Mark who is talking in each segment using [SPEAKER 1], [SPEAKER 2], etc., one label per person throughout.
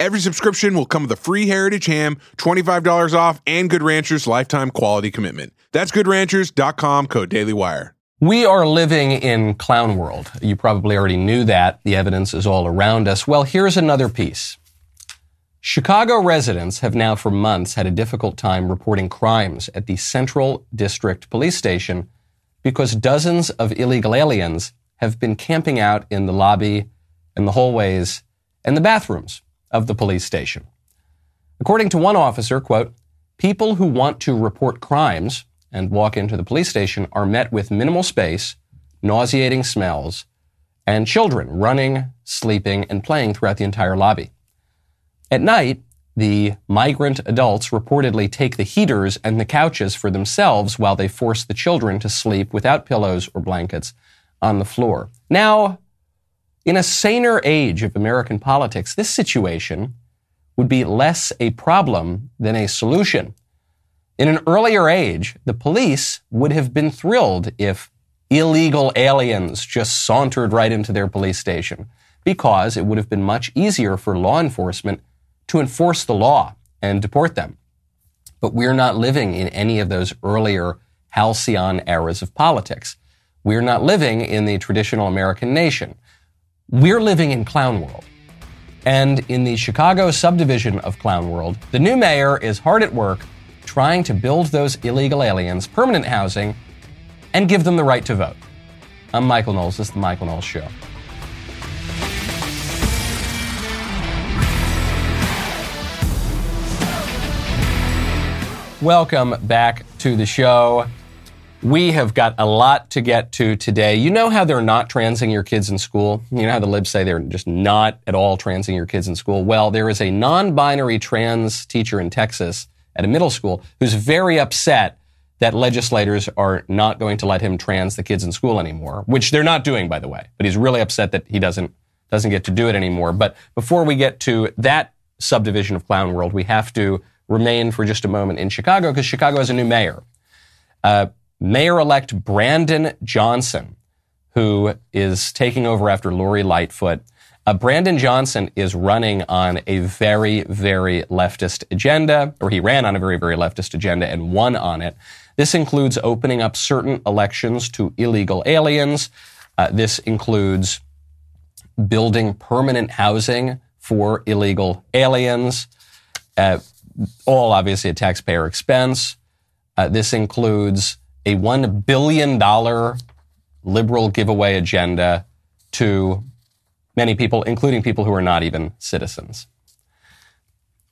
[SPEAKER 1] Every subscription will come with a free Heritage ham, $25 off, and Good Ranchers lifetime quality commitment. That's goodranchers.com, code DailyWire.
[SPEAKER 2] We are living in clown world. You probably already knew that. The evidence is all around us. Well, here's another piece. Chicago residents have now for months had a difficult time reporting crimes at the Central District Police Station because dozens of illegal aliens have been camping out in the lobby and the hallways and the bathrooms of the police station. According to one officer, quote, people who want to report crimes and walk into the police station are met with minimal space, nauseating smells, and children running, sleeping, and playing throughout the entire lobby. At night, the migrant adults reportedly take the heaters and the couches for themselves while they force the children to sleep without pillows or blankets on the floor. Now, in a saner age of American politics, this situation would be less a problem than a solution. In an earlier age, the police would have been thrilled if illegal aliens just sauntered right into their police station because it would have been much easier for law enforcement to enforce the law and deport them. But we're not living in any of those earlier halcyon eras of politics. We're not living in the traditional American nation. We're living in clown world. And in the Chicago subdivision of Clown World, the new mayor is hard at work trying to build those illegal aliens permanent housing and give them the right to vote. I'm Michael Knowles. This is The Michael Knowles Show. Welcome back to the show. We have got a lot to get to today. You know how they're not transing your kids in school? You know how the libs say they're just not at all transing your kids in school? Well, there is a non binary trans teacher in Texas at a middle school who's very upset that legislators are not going to let him trans the kids in school anymore, which they're not doing, by the way. But he's really upset that he doesn't, doesn't get to do it anymore. But before we get to that subdivision of Clown World, we have to remain for just a moment in Chicago because Chicago has a new mayor. Uh, mayor elect Brandon Johnson, who is taking over after Lori Lightfoot. Uh, Brandon Johnson is running on a very, very leftist agenda, or he ran on a very, very leftist agenda and won on it. This includes opening up certain elections to illegal aliens. Uh, this includes building permanent housing for illegal aliens. Uh, all obviously at taxpayer expense. Uh, this includes a $1 billion liberal giveaway agenda to many people, including people who are not even citizens.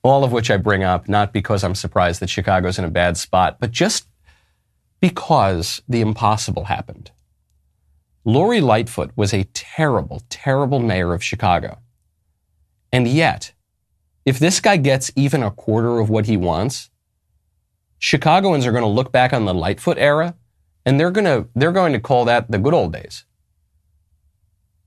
[SPEAKER 2] All of which I bring up not because I'm surprised that Chicago's in a bad spot, but just because the impossible happened. Lori Lightfoot was a terrible, terrible mayor of Chicago. And yet, if this guy gets even a quarter of what he wants, Chicagoans are going to look back on the Lightfoot era and they're going to, they're going to call that the good old days.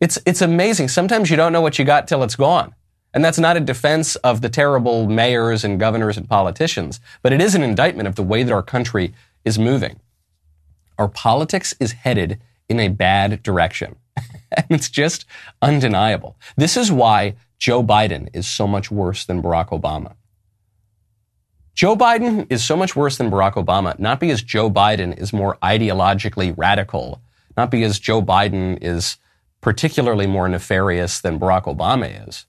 [SPEAKER 2] It's, it's amazing. Sometimes you don't know what you got till it's gone. And that's not a defense of the terrible mayors and governors and politicians, but it is an indictment of the way that our country is moving. Our politics is headed in a bad direction. and it's just undeniable. This is why Joe Biden is so much worse than Barack Obama. Joe Biden is so much worse than Barack Obama, not because Joe Biden is more ideologically radical, not because Joe Biden is particularly more nefarious than Barack Obama is.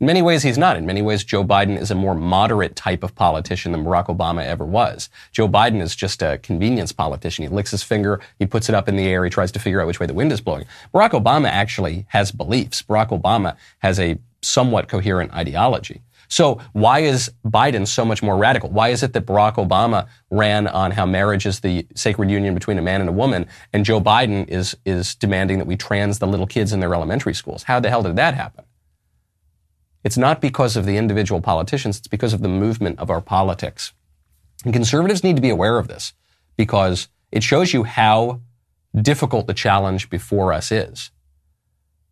[SPEAKER 2] In many ways, he's not. In many ways, Joe Biden is a more moderate type of politician than Barack Obama ever was. Joe Biden is just a convenience politician. He licks his finger, he puts it up in the air, he tries to figure out which way the wind is blowing. Barack Obama actually has beliefs. Barack Obama has a somewhat coherent ideology. So why is Biden so much more radical? Why is it that Barack Obama ran on how marriage is the sacred union between a man and a woman, and Joe Biden is is demanding that we trans the little kids in their elementary schools? How the hell did that happen? It's not because of the individual politicians, it's because of the movement of our politics. And conservatives need to be aware of this because it shows you how difficult the challenge before us is.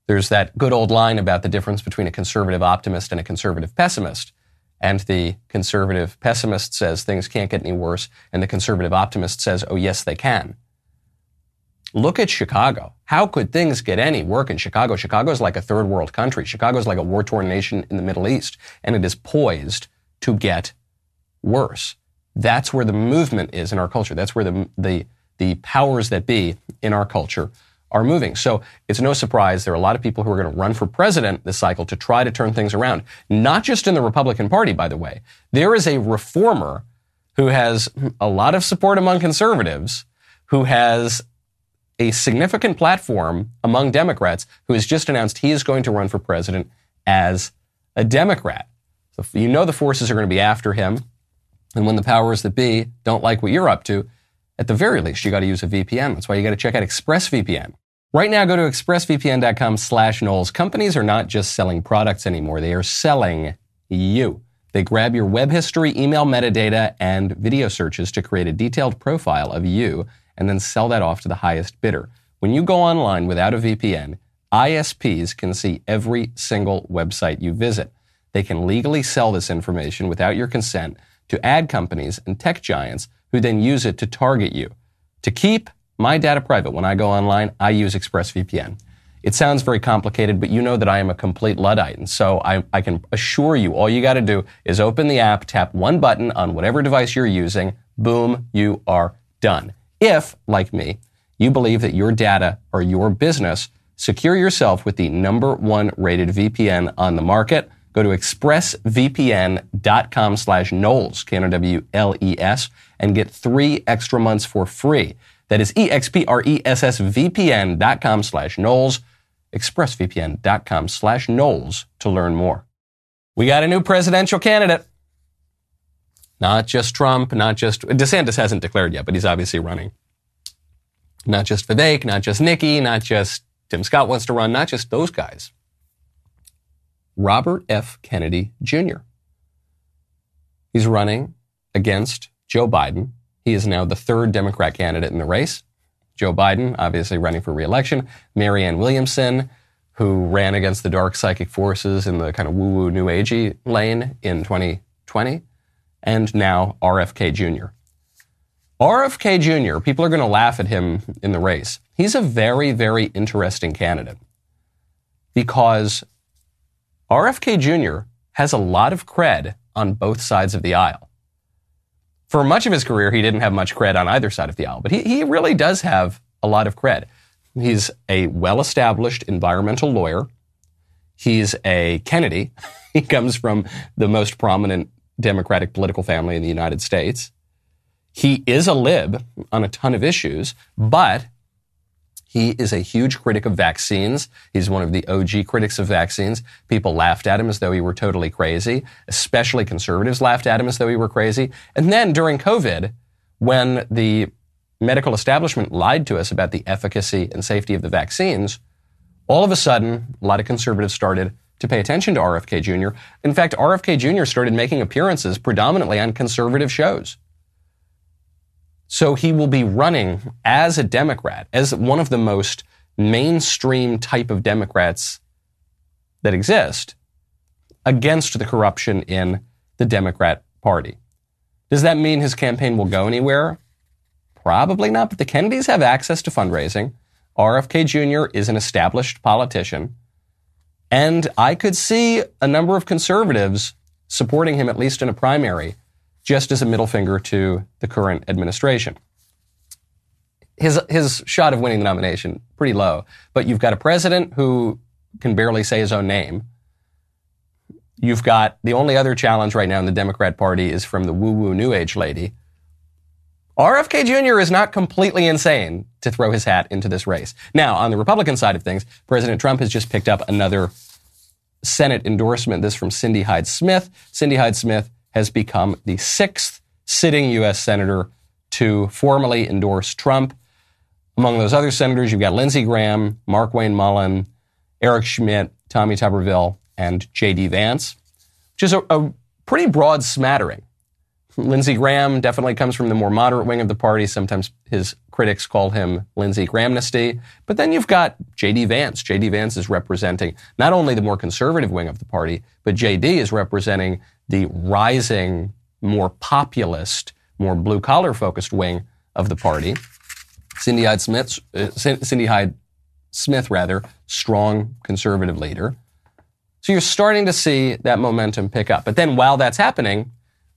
[SPEAKER 2] There's that good old line about the difference between a conservative optimist and a conservative pessimist. And the conservative pessimist says things can't get any worse, and the conservative optimist says, oh, yes, they can. Look at Chicago. How could things get any worse in Chicago? Chicago is like a third world country. Chicago is like a war torn nation in the Middle East, and it is poised to get worse. That's where the movement is in our culture. That's where the, the, the powers that be in our culture are moving. So it's no surprise there are a lot of people who are going to run for president this cycle to try to turn things around. Not just in the Republican Party, by the way. There is a reformer who has a lot of support among conservatives, who has a significant platform among Democrats who has just announced he is going to run for president as a Democrat. So you know the forces are going to be after him. And when the powers that be don't like what you're up to, at the very least, you got to use a VPN. That's why you got to check out ExpressVPN. Right now, go to expressvpn.com slash Knowles. Companies are not just selling products anymore. They are selling you. They grab your web history, email metadata, and video searches to create a detailed profile of you and then sell that off to the highest bidder. When you go online without a VPN, ISPs can see every single website you visit. They can legally sell this information without your consent to ad companies and tech giants who then use it to target you. To keep my data private when I go online, I use ExpressVPN. It sounds very complicated, but you know that I am a complete Luddite. And so I, I can assure you all you got to do is open the app, tap one button on whatever device you're using, boom, you are done. If, like me, you believe that your data or your business, secure yourself with the number one rated VPN on the market. Go to expressvpn.com slash Knowles, K-N-O-W-L-E-S, and get three extra months for free. That is E-X-P-R-E-S-S-V-P-N.com slash Knowles, expressvpn.com slash Knowles to learn more. We got a new presidential candidate. Not just Trump, not just DeSantis hasn't declared yet, but he's obviously running. Not just Vivek, not just Nikki, not just Tim Scott wants to run, not just those guys. Robert F. Kennedy Jr. He's running against Joe Biden. He is now the third Democrat candidate in the race. Joe Biden, obviously running for reelection. Marianne Williamson, who ran against the dark psychic forces in the kind of woo woo new agey lane in 2020 and now RFK Jr. RFK Jr., people are going to laugh at him in the race. He's a very, very interesting candidate because RFK Jr. has a lot of cred on both sides of the aisle. For much of his career, he didn't have much cred on either side of the aisle, but he, he really does have a lot of cred. He's a well established environmental lawyer. He's a Kennedy. he comes from the most prominent Democratic political family in the United States. He is a lib on a ton of issues, but he is a huge critic of vaccines. He's one of the OG critics of vaccines. People laughed at him as though he were totally crazy. Especially conservatives laughed at him as though he were crazy. And then during COVID, when the medical establishment lied to us about the efficacy and safety of the vaccines, all of a sudden, a lot of conservatives started to pay attention to RFK Jr. In fact, RFK Jr. started making appearances predominantly on conservative shows. So he will be running as a Democrat, as one of the most mainstream type of Democrats that exist against the corruption in the Democrat Party. Does that mean his campaign will go anywhere? Probably not, but the Kennedys have access to fundraising. RFK Jr. is an established politician. And I could see a number of conservatives supporting him, at least in a primary, just as a middle finger to the current administration. His, his shot of winning the nomination, pretty low. But you've got a president who can barely say his own name. you've got the only other challenge right now in the Democrat Party is from the woo woo New Age lady. RFK Jr. is not completely insane to throw his hat into this race. Now, on the Republican side of things, President Trump has just picked up another Senate endorsement. This from Cindy Hyde Smith. Cindy Hyde Smith has become the sixth sitting U.S. Senator to formally endorse Trump. Among those other senators, you've got Lindsey Graham, Markwayne Mullin, Eric Schmitt, Tommy Tuberville, and J.D. Vance, which is a, a pretty broad smattering. Lindsey Graham definitely comes from the more moderate wing of the party. Sometimes his critics call him Lindsey Grahamnesty. But then you've got J.D. Vance. J.D. Vance is representing not only the more conservative wing of the party, but J.D. is representing the rising, more populist, more blue collar focused wing of the party. Cindy Hyde Smith, uh, Cindy Hyde Smith, rather, strong conservative leader. So you're starting to see that momentum pick up. But then while that's happening,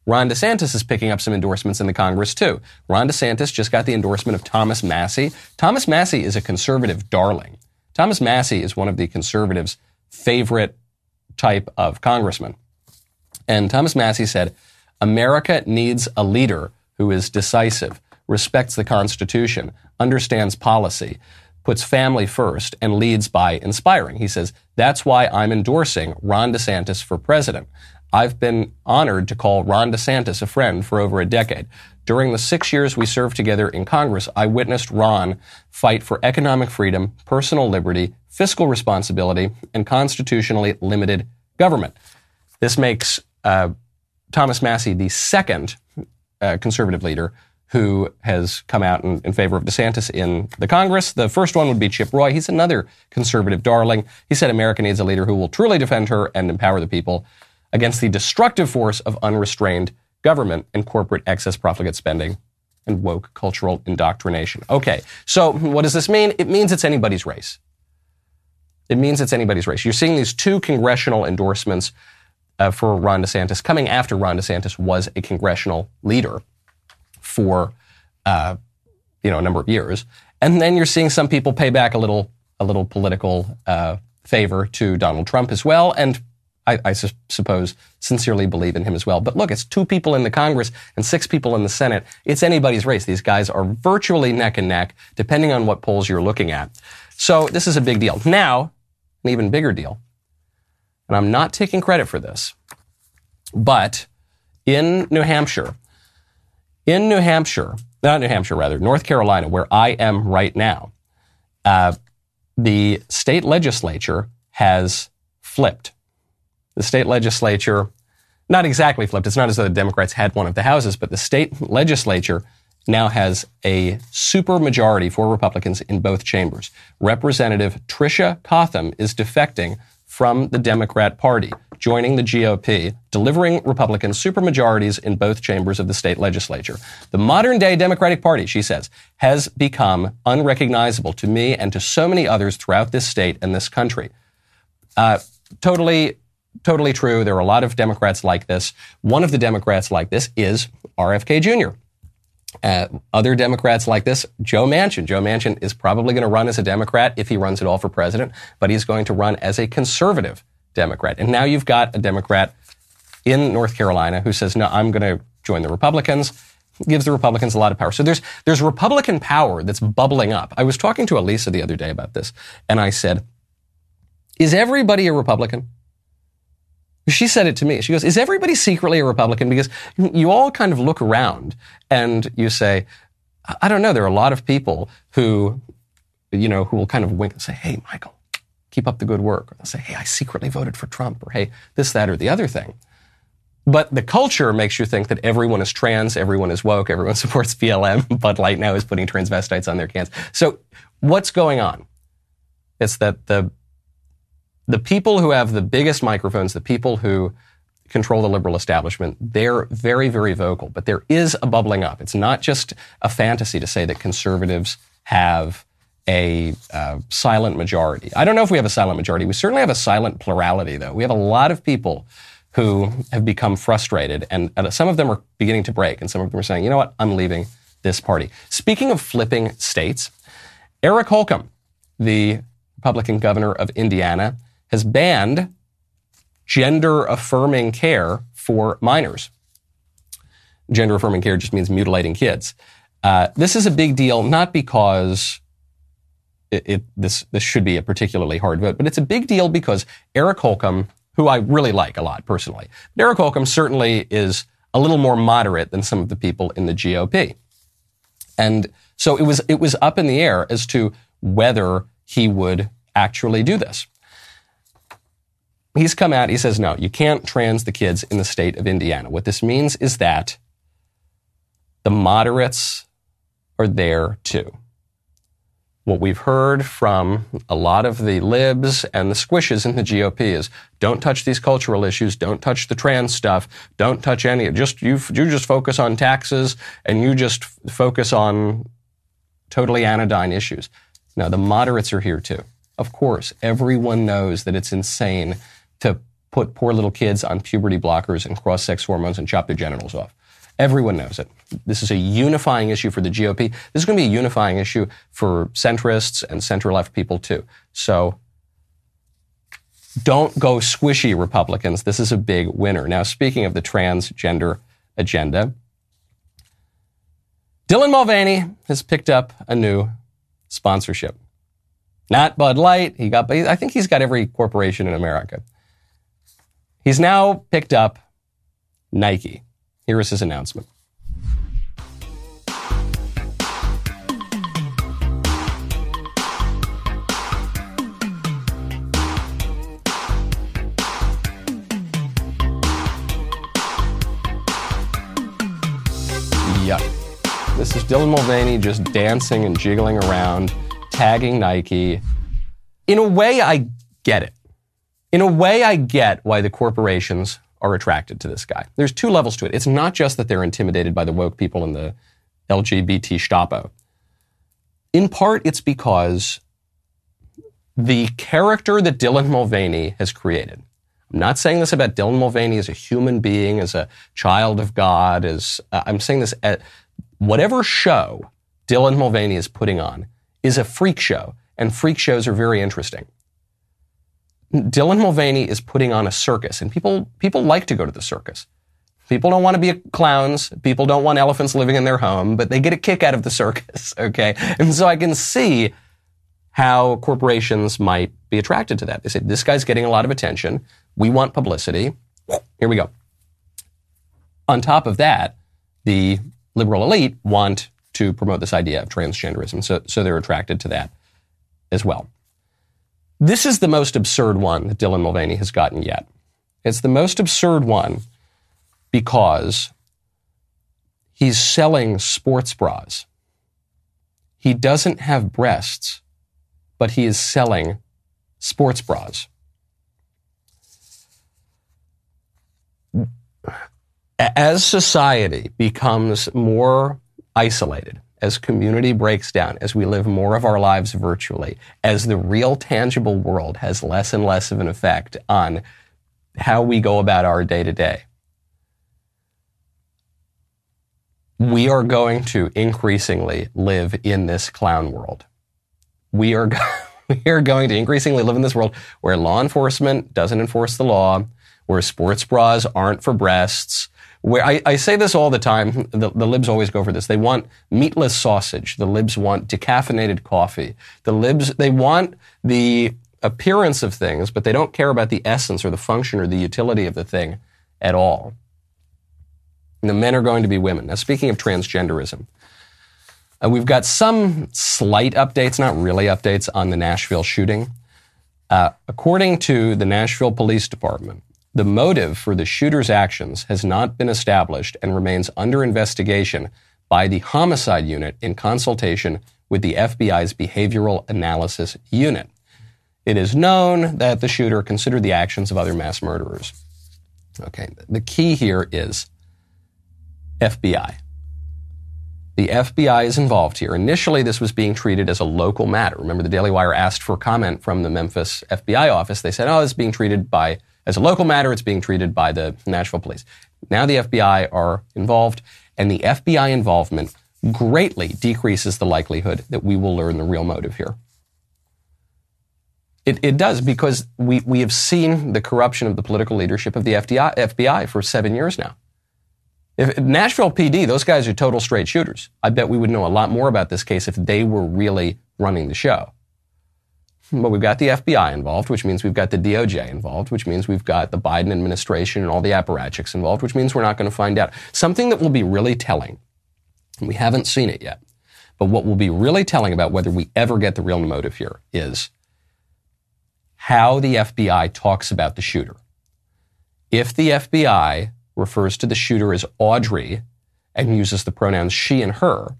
[SPEAKER 2] Ron DeSantis is picking up some endorsements in the Congress too. Ron DeSantis just got the endorsement of Thomas Massie. Thomas Massie is a conservative darling. Thomas Massie is one of the conservatives' favorite type of congressman. And Thomas Massie said, America needs a leader who is decisive, respects the Constitution, understands policy, puts family first, and leads by inspiring. He says, That's why I'm endorsing Ron DeSantis for president. I've been honored to call Ron DeSantis a friend for over a decade. During the six years we served together in Congress, I witnessed Ron fight for economic freedom, personal liberty, fiscal responsibility, and constitutionally limited government. This makes uh, Thomas Massie the second uh, conservative leader who has come out in, in, favor of DeSantis in the Congress. The first one would be Chip Roy. He's another conservative darling. He said America needs a leader who will truly defend her and empower the people against the destructive force of unrestrained government and corporate excess profligate spending and woke cultural indoctrination. Okay, so what does this mean? It means it's anybody's race. It means it's anybody's race. You're seeing these two congressional endorsements uh, for Ron DeSantis coming after Ron DeSantis was a congressional leader for uh, you know a number of years, and then you're seeing some people pay back a little a little political uh, favor to Donald Trump as well, and I, I su- suppose, sincerely believe in him as well. But look, it's two people in the Congress and six people in the Senate. It's anybody's race. These guys are virtually neck and neck, depending on what polls you're looking at. So this is a big deal. Now, an even bigger deal. And I'm not taking credit for this, but in New Hampshire, in New Hampshire, not New Hampshire, rather, North Carolina, where I am right now, uh, the state legislature has flipped the state legislature, not exactly flipped. It's not as though the Democrats had one of the houses, but the state legislature now has a super majority for Republicans in both chambers. Representative Tricia Cotham is defecting from the Democrat Party, joining the GOP, delivering Republican supermajorities in both chambers of the state legislature. The modern day Democratic Party, she says, has become unrecognizable to me and to so many others throughout this state and this country. Uh, totally totally true. There are a lot of Democrats like this. One of the Democrats like this is RFK Jr. Uh, other Democrats like this, Joe Manchin. Joe Manchin is probably going to run as a Democrat if he runs at all for president, but he's going to run as a conservative Democrat. And now you've got a Democrat in North Carolina who says, no, I'm going to join the Republicans. Gives the Republicans a lot of power. So there's, there's Republican power that's bubbling up. I was talking to Alisa the other day about this, and I said, is everybody a Republican? She said it to me. She goes, Is everybody secretly a Republican? Because you all kind of look around and you say, I don't know, there are a lot of people who, you know, who will kind of wink and say, Hey, Michael, keep up the good work. Or they'll say, Hey, I secretly voted for Trump, or Hey, this, that, or the other thing. But the culture makes you think that everyone is trans, everyone is woke, everyone supports BLM. Bud Light now is putting transvestites on their cans. So what's going on? It's that the the people who have the biggest microphones, the people who control the liberal establishment, they're very, very vocal. But there is a bubbling up. It's not just a fantasy to say that conservatives have a uh, silent majority. I don't know if we have a silent majority. We certainly have a silent plurality, though. We have a lot of people who have become frustrated, and uh, some of them are beginning to break, and some of them are saying, you know what, I'm leaving this party. Speaking of flipping states, Eric Holcomb, the Republican governor of Indiana, has banned gender affirming care for minors. Gender affirming care just means mutilating kids. Uh, this is a big deal, not because it, it, this this should be a particularly hard vote, but it's a big deal because Eric Holcomb, who I really like a lot personally, Eric Holcomb certainly is a little more moderate than some of the people in the GOP, and so it was it was up in the air as to whether he would actually do this. He's come out. He says, "No, you can't trans the kids in the state of Indiana." What this means is that the moderates are there too what we've heard from a lot of the libs and the squishes in the GOP is don't touch these cultural issues, don't touch the trans stuff, don't touch any. of Just you, you just focus on taxes and you just focus on totally anodyne issues. Now the moderates are here too. Of course, everyone knows that it's insane to put poor little kids on puberty blockers and cross-sex hormones and chop their genitals off. Everyone knows it. This is a unifying issue for the GOP. This is going to be a unifying issue for centrists and center left people too. So don't go squishy Republicans. This is a big winner. Now, speaking of the transgender agenda, Dylan Mulvaney has picked up a new sponsorship. Not Bud Light. He got, I think he's got every corporation in America. He's now picked up Nike. Here is his announcement. Yuck. This is Dylan Mulvaney just dancing and jiggling around, tagging Nike. In a way, I get it. In a way, I get why the corporations are attracted to this guy. There's two levels to it. It's not just that they're intimidated by the woke people and the LGBT Gestapo. In part, it's because the character that Dylan Mulvaney has created. I'm not saying this about Dylan Mulvaney as a human being, as a child of God, as uh, I'm saying this at whatever show Dylan Mulvaney is putting on is a freak show, and freak shows are very interesting. Dylan Mulvaney is putting on a circus, and people people like to go to the circus. People don't want to be clowns. People don't want elephants living in their home, but they get a kick out of the circus. Okay, and so I can see how corporations might be attracted to that. They say this guy's getting a lot of attention. We want publicity. Here we go. On top of that, the liberal elite want to promote this idea of transgenderism, so so they're attracted to that as well. This is the most absurd one that Dylan Mulvaney has gotten yet. It's the most absurd one because he's selling sports bras. He doesn't have breasts, but he is selling sports bras. As society becomes more isolated, as community breaks down, as we live more of our lives virtually, as the real tangible world has less and less of an effect on how we go about our day to day, we are going to increasingly live in this clown world. We are, we are going to increasingly live in this world where law enforcement doesn't enforce the law, where sports bras aren't for breasts, where I, I say this all the time. The, the, libs always go for this. They want meatless sausage. The libs want decaffeinated coffee. The libs, they want the appearance of things, but they don't care about the essence or the function or the utility of the thing at all. The men are going to be women. Now, speaking of transgenderism, uh, we've got some slight updates, not really updates, on the Nashville shooting. Uh, according to the Nashville Police Department, the motive for the shooter's actions has not been established and remains under investigation by the homicide unit in consultation with the FBI's behavioral analysis unit. It is known that the shooter considered the actions of other mass murderers. Okay, the key here is FBI. The FBI is involved here. Initially, this was being treated as a local matter. Remember, the Daily Wire asked for comment from the Memphis FBI office. They said, oh, it's being treated by as a local matter, it's being treated by the Nashville police. Now the FBI are involved, and the FBI involvement greatly decreases the likelihood that we will learn the real motive here. It, it does because we, we have seen the corruption of the political leadership of the FDI, FBI for seven years now. If Nashville PD, those guys are total straight shooters. I bet we would know a lot more about this case if they were really running the show. Hmm. But we've got the FBI involved, which means we've got the DOJ involved, which means we've got the Biden administration and all the apparatchiks involved, which means we're not going to find out. Something that will be really telling, we haven't seen it yet, but what will be really telling about whether we ever get the real motive here is how the FBI talks about the shooter. If the FBI refers to the shooter as Audrey and uses the pronouns she and her,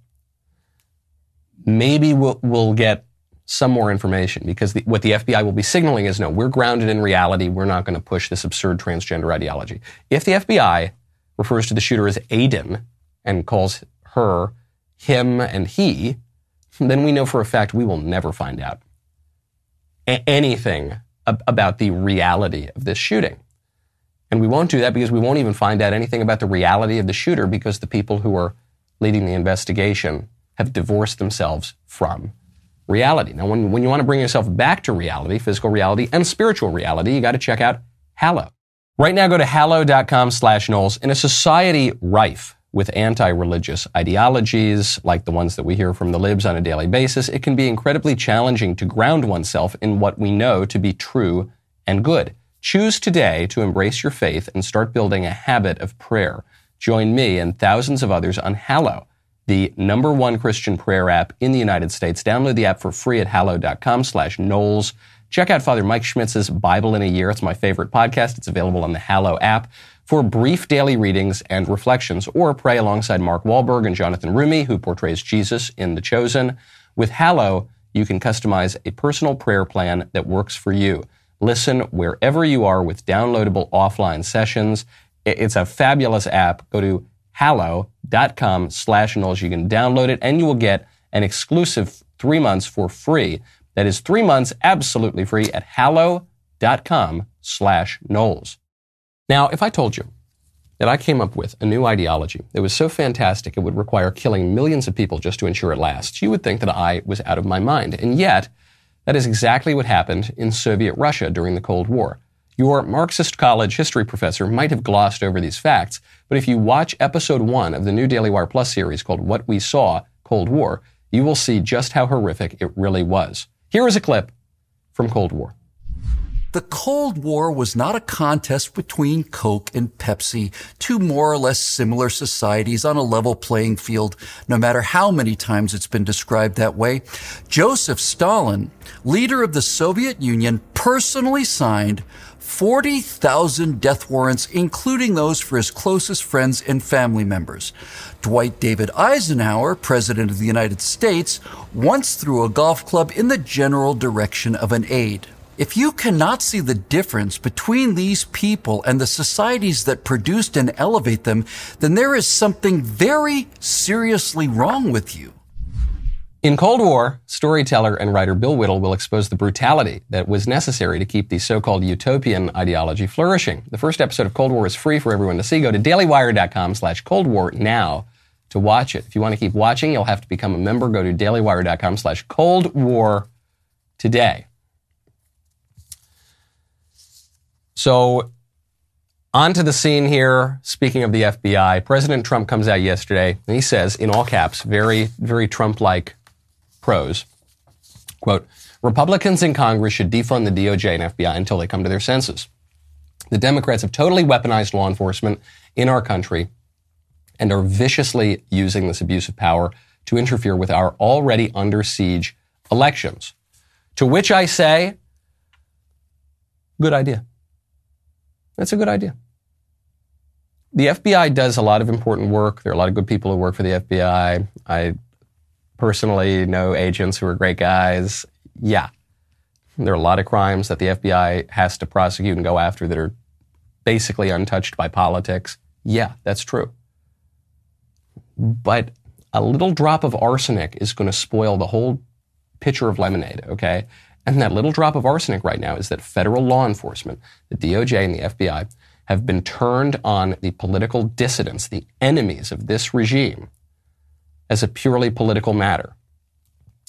[SPEAKER 2] maybe we'll, we'll get some more information because the, what the FBI will be signaling is no, we're grounded in reality. We're not going to push this absurd transgender ideology. If the FBI refers to the shooter as Aiden and calls her him and he, then we know for a fact we will never find out a- anything ab- about the reality of this shooting. And we won't do that because we won't even find out anything about the reality of the shooter because the people who are leading the investigation have divorced themselves from reality. Now, when, when you want to bring yourself back to reality, physical reality and spiritual reality, you got to check out Hallow. Right now, go to hallow.com slash Knowles. In a society rife with anti-religious ideologies, like the ones that we hear from the libs on a daily basis, it can be incredibly challenging to ground oneself in what we know to be true and good. Choose today to embrace your faith and start building a habit of prayer. Join me and thousands of others on Hallow the number one Christian prayer app in the United States. Download the app for free at hallow.com slash Knowles. Check out Father Mike Schmitz's Bible in a Year. It's my favorite podcast. It's available on the Hallow app for brief daily readings and reflections, or pray alongside Mark Wahlberg and Jonathan Roumie, who portrays Jesus in The Chosen. With Hallow, you can customize a personal prayer plan that works for you. Listen wherever you are with downloadable offline sessions. It's a fabulous app. Go to hallow.com slash Knowles. You can download it and you will get an exclusive three months for free. That is three months absolutely free at hallow.com slash Knowles. Now, if I told you that I came up with a new ideology that was so fantastic it would require killing millions of people just to ensure it lasts, you would think that I was out of my mind. And yet, that is exactly what happened in Soviet Russia during the Cold War. Your Marxist college history professor might have glossed over these facts, but if you watch episode one of the new Daily Wire Plus series called What We Saw Cold War, you will see just how horrific it really was. Here is a clip from Cold War.
[SPEAKER 3] The Cold War was not a contest between Coke and Pepsi, two more or less similar societies on a level playing field, no matter how many times it's been described that way. Joseph Stalin, leader of the Soviet Union, personally signed 40,000 death warrants, including those for his closest friends and family members. Dwight David Eisenhower, President of the United States, once threw a golf club in the general direction of an aide. If you cannot see the difference between these people and the societies that produced and elevate them, then there is something very seriously wrong with you.
[SPEAKER 2] In Cold War, storyteller and writer Bill Whittle will expose the brutality that was necessary to keep the so-called utopian ideology flourishing. The first episode of Cold War is free for everyone to see. Go to dailywire.com slash Cold War now to watch it. If you want to keep watching, you'll have to become a member. Go to dailywire.com slash Cold War today. So onto the scene here. Speaking of the FBI, President Trump comes out yesterday and he says, in all caps, very, very Trump-like prose. Quote, Republicans in Congress should defund the DOJ and FBI until they come to their senses. The Democrats have totally weaponized law enforcement in our country and are viciously using this abuse of power to interfere with our already under siege elections. To which I say, good idea. That's a good idea. The FBI does a lot of important work. There are a lot of good people who work for the FBI. I personally know agents who are great guys. Yeah. There are a lot of crimes that the FBI has to prosecute and go after that are basically untouched by politics. Yeah, that's true. But a little drop of arsenic is going to spoil the whole pitcher of lemonade, okay? And that little drop of arsenic right now is that federal law enforcement, the DOJ and the FBI, have been turned on the political dissidents, the enemies of this regime, as a purely political matter.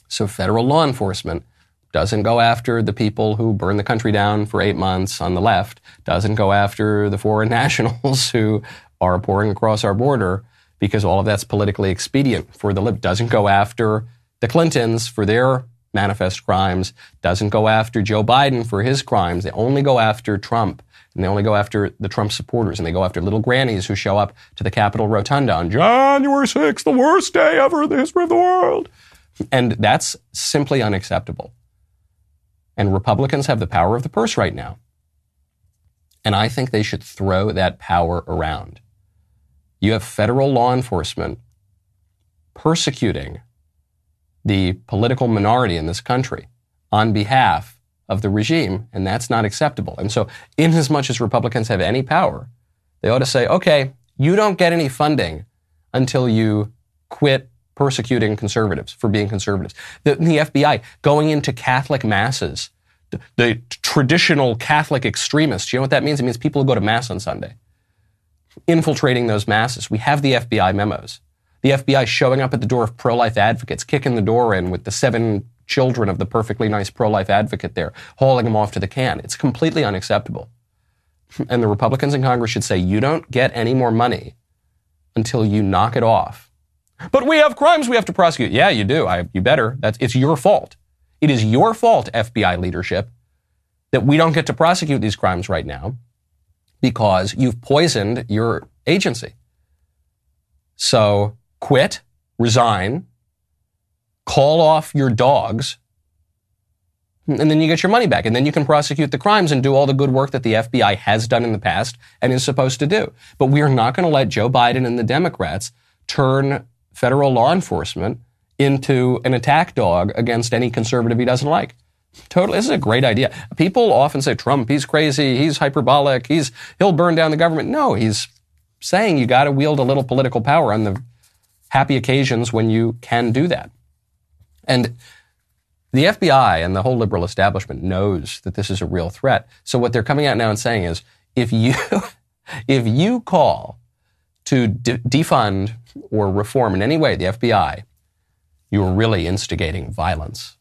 [SPEAKER 2] So federal law enforcement doesn't go after the people who burn the country down for eight months on the left, doesn't go after the foreign nationals who are pouring across our border because all of that's politically expedient for the lib, doesn't go after the Clintons for their manifest crimes, doesn't go after Joe Biden for his crimes. They only go after Trump and they only go after the Trump supporters and they go after little grannies who show up to the Capitol Rotunda on January 6th, the worst day ever in the history of the world. And that's simply unacceptable. And Republicans have the power of the purse right now. And I think they should throw that power around. You have federal law enforcement persecuting the political minority in this country on behalf of the regime, and that's not acceptable. And so, in as much as Republicans have any power, they ought to say, okay, you don't get any funding until you quit persecuting conservatives for being conservatives. The, the FBI going into Catholic masses, the, the traditional Catholic extremists, you know what that means? It means people who go to Mass on Sunday, infiltrating those masses. We have the FBI memos. The FBI showing up at the door of pro life advocates, kicking the door in with the seven children of the perfectly nice pro life advocate there, hauling them off to the can. It's completely unacceptable. And the Republicans in Congress should say, you don't get any more money until you knock it off but we have crimes we have to prosecute. Yeah, you do. I, you better. That's, it's your fault. It is your fault, FBI leadership, that we don't get to prosecute these crimes right now because you've poisoned your agency. So quit, resign, call off your dogs, and then you get your money back. And then you can prosecute the crimes and do all the good work that the FBI has done in the past and is supposed to do. But we are not going to let Joe Biden and the Democrats turn federal law enforcement into an attack dog against any conservative he doesn't like. Totally, this is a great idea. People often say Trump, he's crazy, he's hyperbolic, he's he'll burn down the government. No, he's saying you got to wield a little political power on the happy occasions when you can do that. And the FBI and the whole liberal establishment knows that this is a real threat. So what they're coming out now and saying is, if you if you call to de- defund or reform in any way the FBI, you are really instigating violence.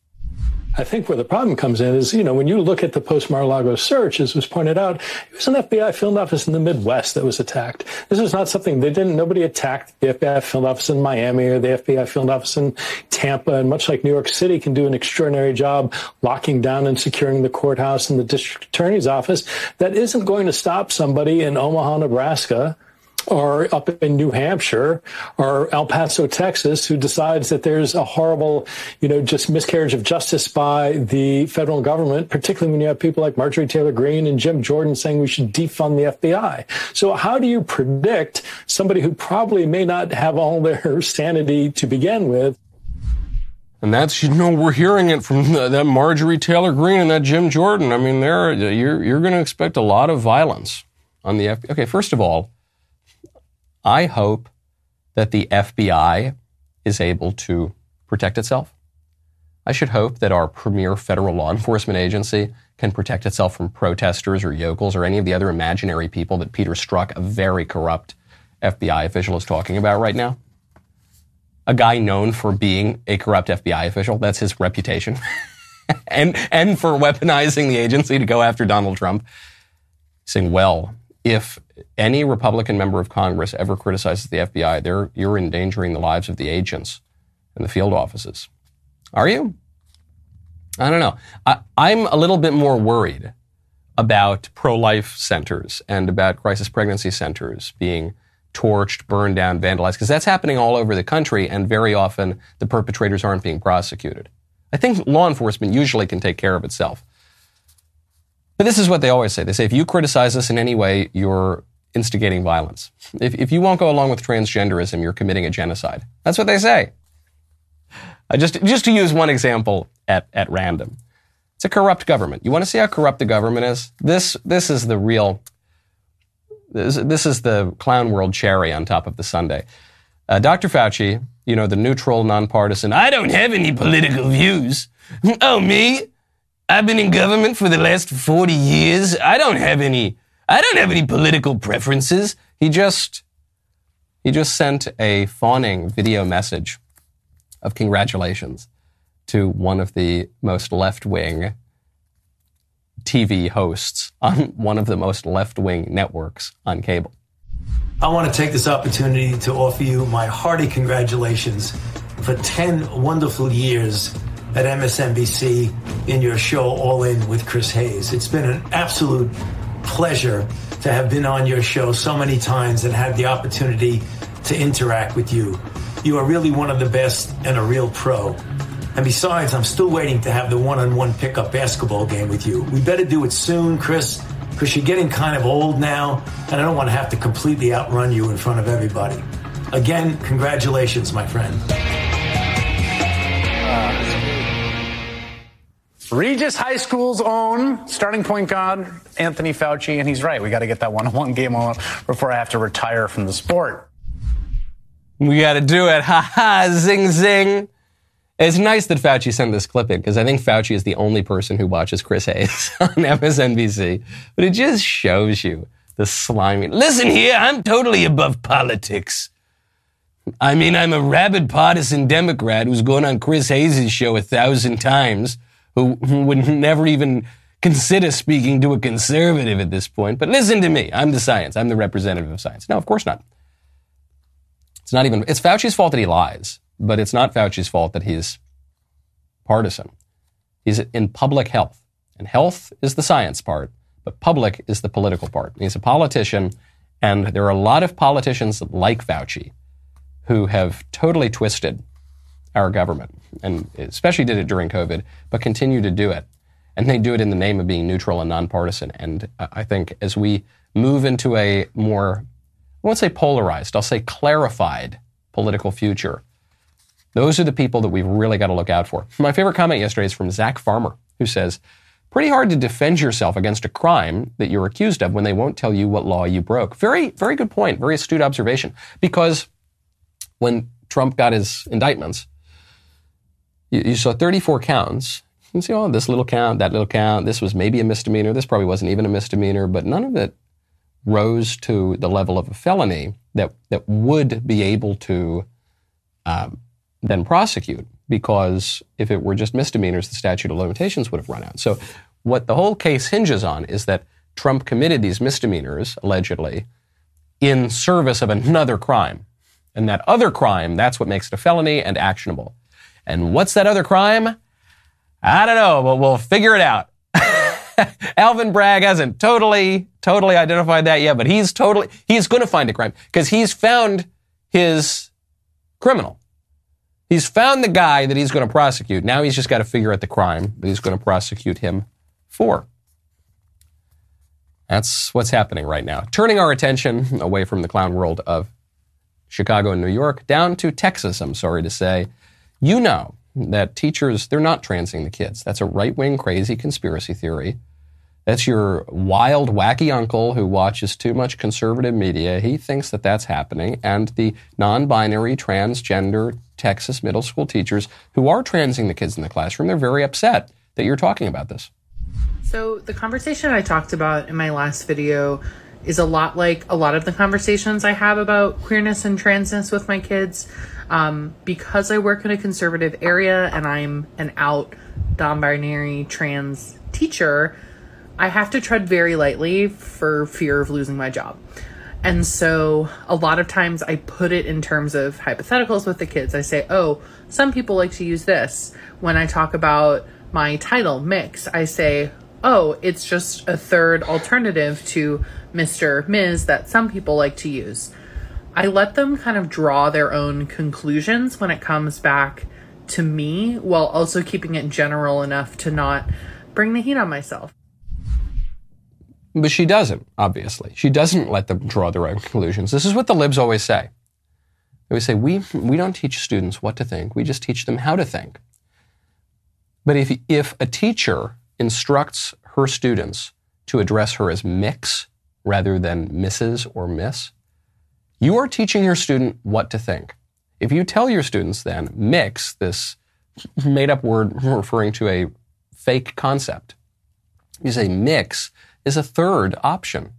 [SPEAKER 4] I think where the problem comes in is, you know, when you look at the post Mar-a-Lago search, as was pointed out, it was an FBI field office in the Midwest that was attacked. This is not something they didn't, nobody attacked the FBI field office in Miami or the FBI field office in Tampa. And much like New York City can do an extraordinary job locking down and securing the courthouse and the district attorney's office, that isn't going to stop somebody in Omaha, Nebraska or up in New Hampshire or El Paso, Texas, who decides that there's a horrible, you know, just miscarriage of justice by the federal government, particularly when you have people like Marjorie Taylor Greene and Jim Jordan saying we should defund the FBI. So how do you predict somebody who probably may not have all their sanity to begin with?
[SPEAKER 2] And that's, you know, we're hearing it from the, that Marjorie Taylor Greene and that Jim Jordan. I mean, there, you're, you're going to expect a lot of violence on the FBI. Okay, first of all, I hope that the FBI is able to protect itself. I should hope that our premier federal law enforcement agency can protect itself from protesters or yokels or any of the other imaginary people that Peter Strzok, a very corrupt FBI official, is talking about right now. A guy known for being a corrupt FBI official, that's his reputation. and, and for weaponizing the agency to go after Donald Trump. Saying, well, if any Republican member of Congress ever criticizes the FBI, you're endangering the lives of the agents and the field offices. Are you? I don't know. I, I'm a little bit more worried about pro life centers and about crisis pregnancy centers being torched, burned down, vandalized, because that's happening all over the country, and very often the perpetrators aren't being prosecuted. I think law enforcement usually can take care of itself. But this is what they always say. They say if you criticize us in any way, you're instigating violence. If, if you won't go along with transgenderism, you're committing a genocide. That's what they say. Uh, just, just to use one example at, at random. It's a corrupt government. You want to see how corrupt the government is? This, this is the real, this, this is the clown world cherry on top of the sundae. Uh, Dr. Fauci, you know, the neutral, nonpartisan, I don't have any political views. oh, me? I've been in government for the last 40 years. I don't have any, I don't have any political preferences. He just, he just sent a fawning video message of congratulations to one of the most left wing TV hosts on one of the most left wing networks on cable.
[SPEAKER 5] I want to take this opportunity to offer you my hearty congratulations for 10 wonderful years at MSNBC in your show All In with Chris Hayes. It's been an absolute pleasure to have been on your show so many times and had the opportunity to interact with you. You are really one of the best and a real pro. And besides, I'm still waiting to have the one on one pickup basketball game with you. We better do it soon, Chris, because you're getting kind of old now, and I don't want to have to completely outrun you in front of everybody. Again, congratulations, my friend.
[SPEAKER 6] Uh, Regis High School's own starting point guard, Anthony Fauci, and he's right. We got to get that one-on-one game on before I have to retire from the sport.
[SPEAKER 2] We got to do it. Ha ha, zing zing. It's nice that Fauci sent this clip in because I think Fauci is the only person who watches Chris Hayes on MSNBC. But it just shows you the slimy. Listen here, I'm totally above politics. I mean, I'm a rabid partisan Democrat who's gone on Chris Hayes' show a thousand times who, would never even consider speaking to a conservative at this point. But listen to me. I'm the science. I'm the representative of science. No, of course not. It's not even, it's Fauci's fault that he lies, but it's not Fauci's fault that he's partisan. He's in public health. And health is the science part, but public is the political part. He's a politician, and there are a lot of politicians like Fauci who have totally twisted our government, and especially did it during COVID, but continue to do it. And they do it in the name of being neutral and nonpartisan. And I think as we move into a more, I won't say polarized, I'll say clarified political future, those are the people that we've really got to look out for. My favorite comment yesterday is from Zach Farmer, who says, Pretty hard to defend yourself against a crime that you're accused of when they won't tell you what law you broke. Very, very good point. Very astute observation. Because when Trump got his indictments, you, you saw 34 counts. You see, oh, this little count, that little count, this was maybe a misdemeanor, this probably wasn't even a misdemeanor, but none of it rose to the level of a felony that, that would be able to um, then prosecute, because if it were just misdemeanors, the statute of limitations would have run out. So, what the whole case hinges on is that Trump committed these misdemeanors, allegedly, in service of another crime. And that other crime, that's what makes it a felony and actionable. And what's that other crime? I don't know, but we'll figure it out. Alvin Bragg hasn't totally, totally identified that yet, but he's totally, he's going to find a crime because he's found his criminal. He's found the guy that he's going to prosecute. Now he's just got to figure out the crime that he's going to prosecute him for. That's what's happening right now. Turning our attention away from the clown world of Chicago and New York down to Texas, I'm sorry to say. You know that teachers, they're not transing the kids. That's a right wing crazy conspiracy theory. That's your wild, wacky uncle who watches too much conservative media. He thinks that that's happening. And the non binary, transgender Texas middle school teachers who are transing the kids in the classroom, they're very upset that you're talking about this.
[SPEAKER 7] So, the conversation I talked about in my last video is a lot like a lot of the conversations I have about queerness and transness with my kids. Um, because I work in a conservative area and I'm an out non binary trans teacher, I have to tread very lightly for fear of losing my job. And so a lot of times I put it in terms of hypotheticals with the kids. I say, oh, some people like to use this. When I talk about my title, mix, I say, oh, it's just a third alternative to Mr. Ms. that some people like to use. I let them kind of draw their own conclusions when it comes back to me while also keeping it general enough to not bring the heat on myself.
[SPEAKER 2] But she doesn't, obviously. She doesn't let them draw their own conclusions. This is what the libs always say. They always say, we, we don't teach students what to think, we just teach them how to think. But if, if a teacher instructs her students to address her as mix rather than Mrs. or Miss, you are teaching your student what to think. If you tell your students then mix, this made up word referring to a fake concept, you say mix is a third option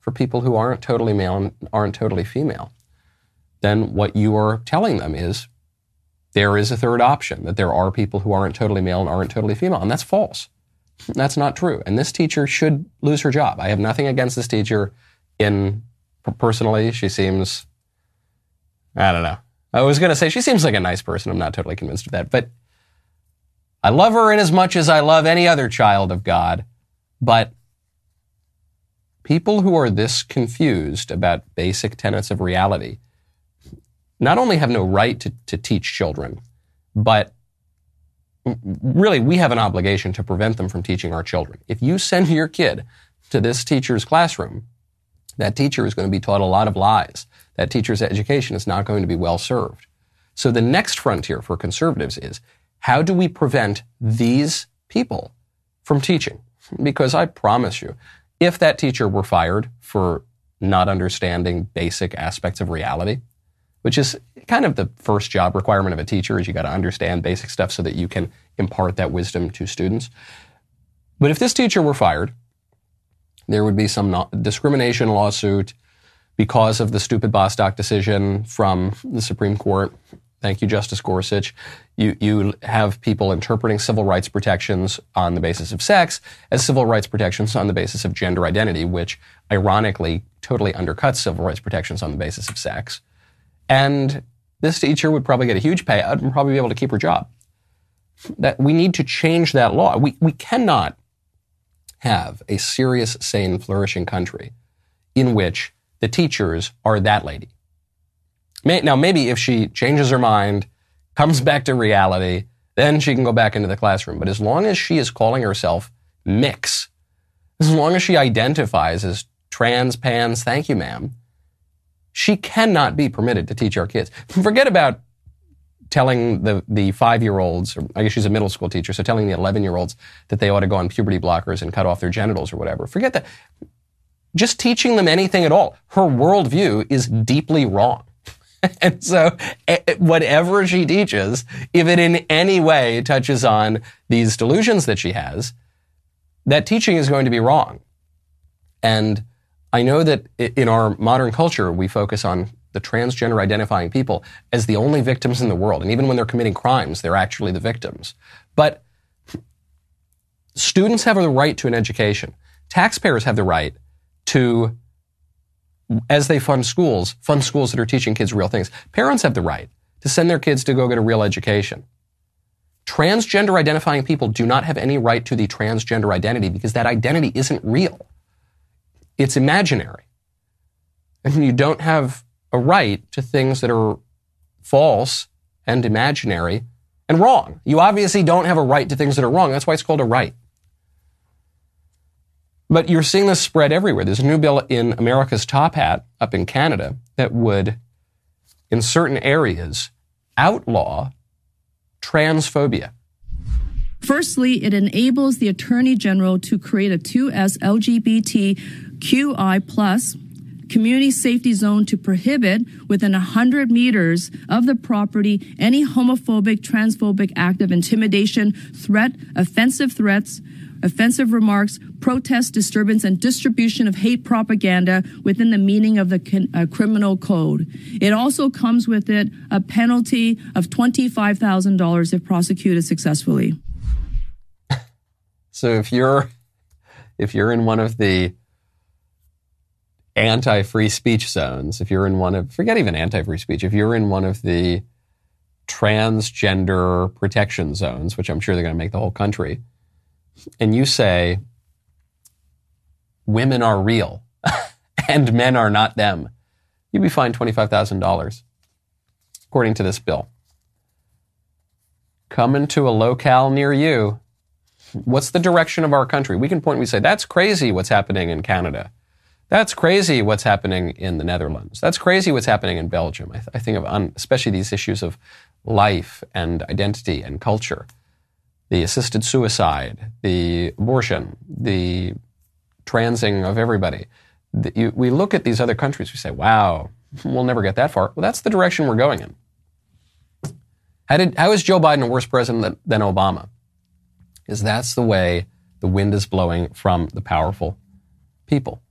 [SPEAKER 2] for people who aren't totally male and aren't totally female, then what you are telling them is there is a third option, that there are people who aren't totally male and aren't totally female. And that's false. That's not true. And this teacher should lose her job. I have nothing against this teacher in personally. She seems, I don't know. I was going to say she seems like a nice person. I'm not totally convinced of that. But I love her in as much as I love any other child of God. But people who are this confused about basic tenets of reality not only have no right to, to teach children, but really we have an obligation to prevent them from teaching our children. If you send your kid to this teacher's classroom, that teacher is going to be taught a lot of lies. That teacher's education is not going to be well served. So the next frontier for conservatives is how do we prevent these people from teaching? Because I promise you, if that teacher were fired for not understanding basic aspects of reality, which is kind of the first job requirement of a teacher is you got to understand basic stuff so that you can impart that wisdom to students. But if this teacher were fired, there would be some discrimination lawsuit because of the stupid Bostock decision from the Supreme Court. Thank you, Justice Gorsuch. You, you have people interpreting civil rights protections on the basis of sex as civil rights protections on the basis of gender identity, which ironically totally undercuts civil rights protections on the basis of sex. And this teacher would probably get a huge payout and probably be able to keep her job. That we need to change that law. We, we cannot have a serious, sane, flourishing country in which the teachers are that lady. May, now, maybe if she changes her mind, comes back to reality, then she can go back into the classroom. But as long as she is calling herself mix, as long as she identifies as trans, pans, thank you, ma'am, she cannot be permitted to teach our kids. Forget about telling the, the five year olds, I guess she's a middle school teacher, so telling the 11 year olds that they ought to go on puberty blockers and cut off their genitals or whatever. Forget that. Just teaching them anything at all. Her worldview is deeply wrong. and so whatever she teaches, if it in any way touches on these delusions that she has, that teaching is going to be wrong. And I know that in our modern culture, we focus on the transgender identifying people as the only victims in the world. And even when they're committing crimes, they're actually the victims. But students have the right to an education. Taxpayers have the right to, as they fund schools, fund schools that are teaching kids real things. Parents have the right to send their kids to go get a real education. Transgender identifying people do not have any right to the transgender identity because that identity isn't real it's imaginary. And you don't have a right to things that are false and imaginary and wrong. You obviously don't have a right to things that are wrong. That's why it's called a right. But you're seeing this spread everywhere. There's a new bill in America's Top Hat up in Canada that would, in certain areas, outlaw transphobia.
[SPEAKER 8] Firstly, it enables the Attorney General to create a 2S LGBT QI plus community safety zone to prohibit within 100 meters of the property any homophobic, transphobic act of intimidation, threat, offensive threats, offensive remarks, protest, disturbance, and distribution of hate propaganda within the meaning of the uh, criminal code. It also comes with it a penalty of $25,000 if prosecuted successfully.
[SPEAKER 2] So if you're if you're in one of the anti-free speech zones, if you're in one of, forget even anti-free speech, if you're in one of the transgender protection zones, which I'm sure they're going to make the whole country, and you say, women are real and men are not them, you'd be fined $25,000, according to this bill. Coming to a locale near you. What's the direction of our country? We can and we say, that's crazy what's happening in Canada. That's crazy what's happening in the Netherlands. That's crazy what's happening in Belgium. I, th- I think of un- especially these issues of life and identity and culture, the assisted suicide, the abortion, the transing of everybody. The, you, we look at these other countries, we say, wow, we'll never get that far. Well, that's the direction we're going in. How, did, how is Joe Biden a worse president than, than Obama? Is that's the way the wind is blowing from the powerful people.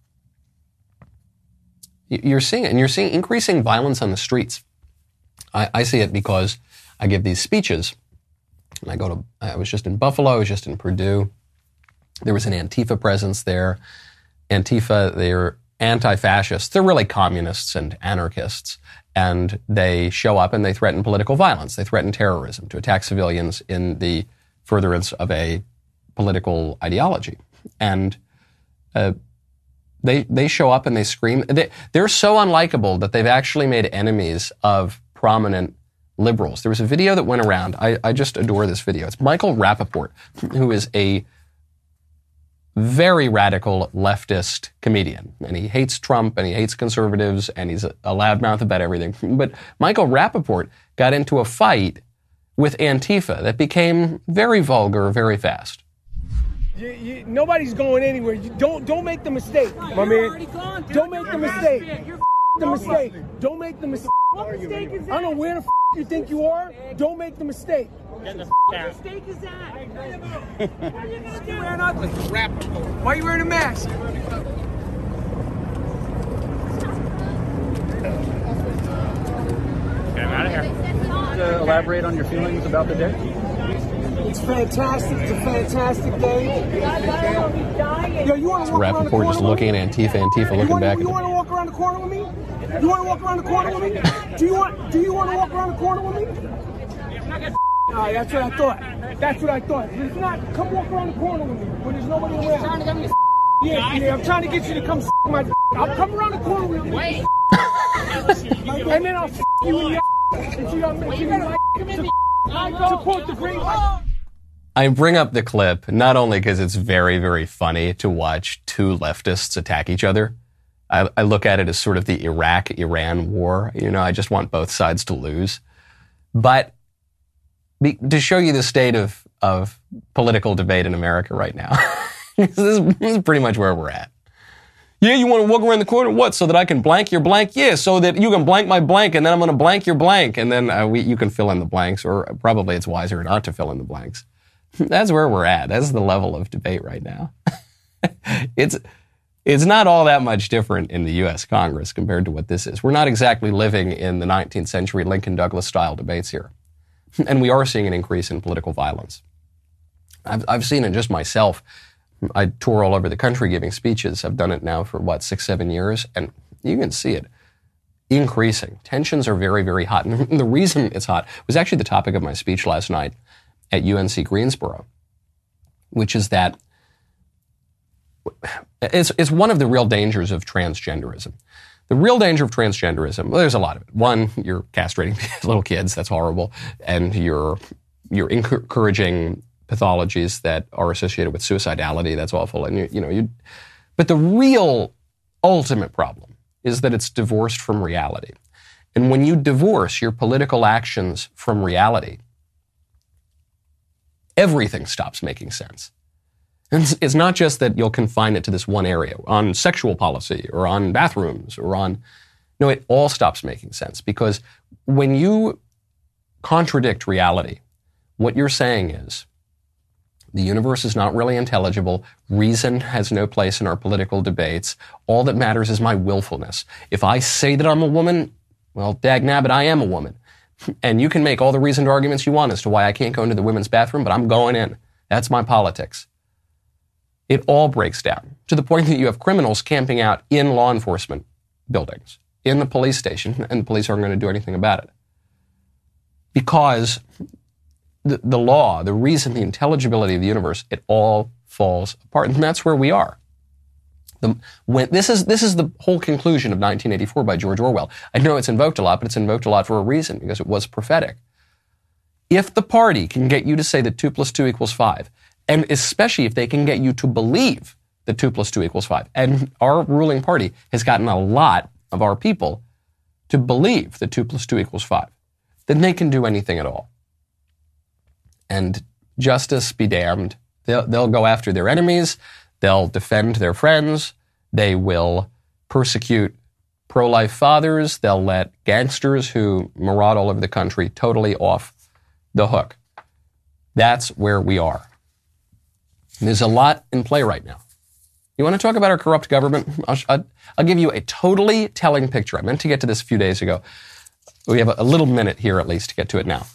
[SPEAKER 2] You're seeing it, and you're seeing increasing violence on the streets. I, I see it because I give these speeches. And I go to, I was just in Buffalo, I was just in Purdue. There was an Antifa presence there. Antifa, they're anti fascists. They're really communists and anarchists. And they show up and they threaten political violence. They threaten terrorism to attack civilians in the furtherance of a political ideology. And uh, they, they show up and they scream. They, they're so unlikable that they've actually made enemies of prominent liberals. There was a video that went around. I, I just adore this video. It's Michael Rapaport, who is a very radical leftist comedian. And he hates Trump and he hates conservatives and he's a, loudmouth about everything. But Michael Rapaport got into a fight with Antifa that became very vulgar very fast.
[SPEAKER 9] You, you, nobody's going anywhere. You don't don't make the mistake, my man. Don't make the mistake. The mistake. Don't make the mistake. What mistake is that? I don't know where the you think you are. Don't make the mistake. Get the
[SPEAKER 10] out. mistake is that? What are you gonna do? You're wearing ugly. Why are you wearing a mask?
[SPEAKER 11] Get him out of here. To elaborate on your feelings about the day.
[SPEAKER 9] It's fantastic. It's a fantastic day. Yo, you want to walk
[SPEAKER 2] Rapaport
[SPEAKER 9] around the corner
[SPEAKER 2] just looking at Antifa, Antifa looking
[SPEAKER 9] wanna,
[SPEAKER 2] back
[SPEAKER 9] You
[SPEAKER 2] at
[SPEAKER 9] want to walk around the corner with me? You want to walk around the corner with me? Do you want? Do you want to walk around the corner with me? All right, that's what I thought. That's what I thought. But if not, come walk around the corner with me when there's nobody around. Yeah, yeah, I'm trying to get you to come my. I'll come around the corner with you. and then I'll you in the. Until you support the green.
[SPEAKER 2] I bring up the clip not only because it's very, very funny to watch two leftists attack each other. I, I look at it as sort of the Iraq Iran war. You know, I just want both sides to lose. But be, to show you the state of, of political debate in America right now, this, is, this is pretty much where we're at. Yeah, you want to walk around the corner? What? So that I can blank your blank? Yeah, so that you can blank my blank, and then I'm going to blank your blank, and then uh, we, you can fill in the blanks, or probably it's wiser not to fill in the blanks. That's where we're at. That's the level of debate right now. it's it's not all that much different in the U.S. Congress compared to what this is. We're not exactly living in the 19th century Lincoln Douglas style debates here, and we are seeing an increase in political violence. I've, I've seen it just myself. I tour all over the country giving speeches. I've done it now for what six, seven years, and you can see it increasing. Tensions are very, very hot, and the reason it's hot was actually the topic of my speech last night at UNC Greensboro, which is that it's, it's one of the real dangers of transgenderism. The real danger of transgenderism, well, there's a lot of it. One, you're castrating little kids, that's horrible, and you're you're encouraging pathologies that are associated with suicidality, that's awful. And you, you know, you but the real ultimate problem is that it's divorced from reality. And when you divorce your political actions from reality, everything stops making sense. And it's not just that you'll confine it to this one area on sexual policy or on bathrooms or on. No, it all stops making sense because when you contradict reality, what you're saying is the universe is not really intelligible. Reason has no place in our political debates. All that matters is my willfulness. If I say that I'm a woman, well, dag nabbit, I am a woman. And you can make all the reasoned arguments you want as to why I can't go into the women's bathroom, but I'm going in. That's my politics. It all breaks down to the point that you have criminals camping out in law enforcement buildings, in the police station, and the police aren't going to do anything about it. Because the, the law, the reason, the intelligibility of the universe, it all falls apart. And that's where we are. The, when, this, is, this is the whole conclusion of 1984 by George Orwell. I know it's invoked a lot, but it's invoked a lot for a reason, because it was prophetic. If the party can get you to say that 2 plus 2 equals 5, and especially if they can get you to believe that 2 plus 2 equals 5, and our ruling party has gotten a lot of our people to believe that 2 plus 2 equals 5, then they can do anything at all. And justice be damned. They'll, they'll go after their enemies. They'll defend their friends. They will persecute pro life fathers. They'll let gangsters who maraud all over the country totally off the hook. That's where we are. There's a lot in play right now. You want to talk about our corrupt government? I'll, I'll, give you a totally telling picture. I meant to get to this a few days ago. We have a little minute here at least to get to it now.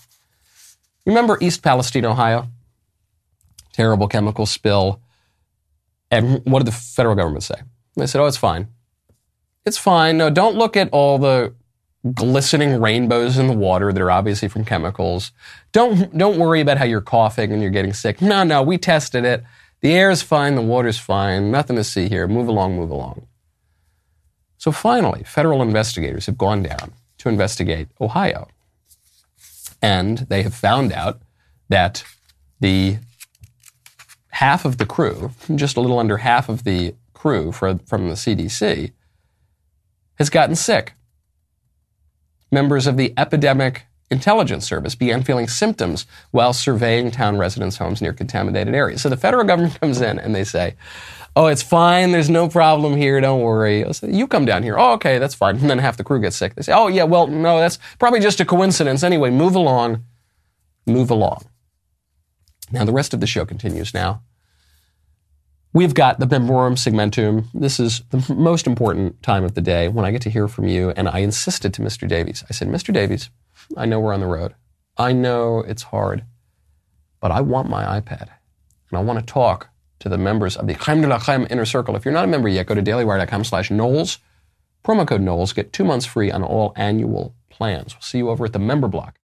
[SPEAKER 2] Remember East Palestine, Ohio? Terrible chemical spill. And what did the federal government say? They said, oh, it's fine. It's fine. No, don't look at all the glistening rainbows in the water that are obviously from chemicals. Don't, don't worry about how you're coughing and you're getting sick. No, no, we tested it. The air is fine. The water's fine. Nothing to see here. Move along, move along. So finally, federal investigators have gone down to investigate Ohio. And they have found out that the half of the crew, just a little under half of the crew for, from the CDC, has gotten sick. Members of the Epidemic Intelligence Service began feeling symptoms while surveying town residents' homes near contaminated areas. So the federal government comes in and they say, Oh, it's fine. There's no problem here. Don't worry. Say, you come down here. Oh, okay, that's fine. And then half the crew gets sick. They say, Oh, yeah, well, no, that's probably just a coincidence. Anyway, move along. Move along. Now, the rest of the show continues now. We've got the Memoriam Segmentum. This is the most important time of the day when I get to hear from you. And I insisted to Mr. Davies. I said, Mr. Davies, I know we're on the road. I know it's hard, but I want my iPad. And I want to talk to the members of the Chaim de la Chaim Inner Circle. If you're not a member yet, go to dailywire.com slash Knowles. Promo code Knowles. Get two months free on all annual plans. We'll see you over at the member block.